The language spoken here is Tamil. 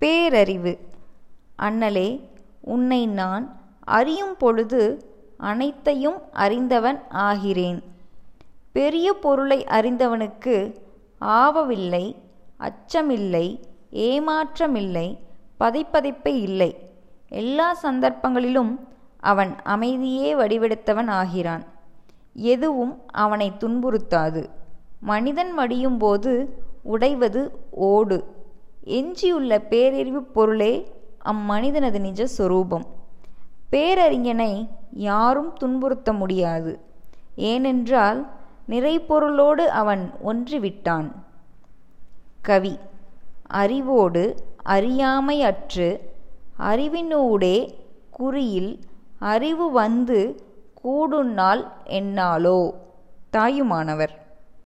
பேரறிவு. அண்ணலே உன்னை நான் அறியும் பொழுது அனைத்தையும் அறிந்தவன் ஆகிறேன். பெரிய பொருளை அறிந்தவனுக்கு ஆவவில்லை அச்சமில்லை ஏமாற்றமில்லை பதைப்பதைப்பே இல்லை. எல்லா சந்தர்ப்பங்களிலும் அவன் அமைதியே வடிவெடுத்தவன் ஆகிறான். எதுவும் அவனை துன்புறுத்தாது. மனிதன் மடியும்போது உடைவது ஓடு. எஞ்சியுள்ள பேரறிவு பொருளே அம்மனிதனது நிஜ சொரூபம். பேரறிஞனை யாரும் துன்புறுத்த முடியாது. ஏனென்றால் நிறைபொருளோடு அவன் ஒன்றிவிட்டான். கவி அறிவோடு அறியாமை அற்று அறிவினூடே குறியில் அறிவு வந்து கூடுநாள் என்னாலோ. தாயுமானவர்.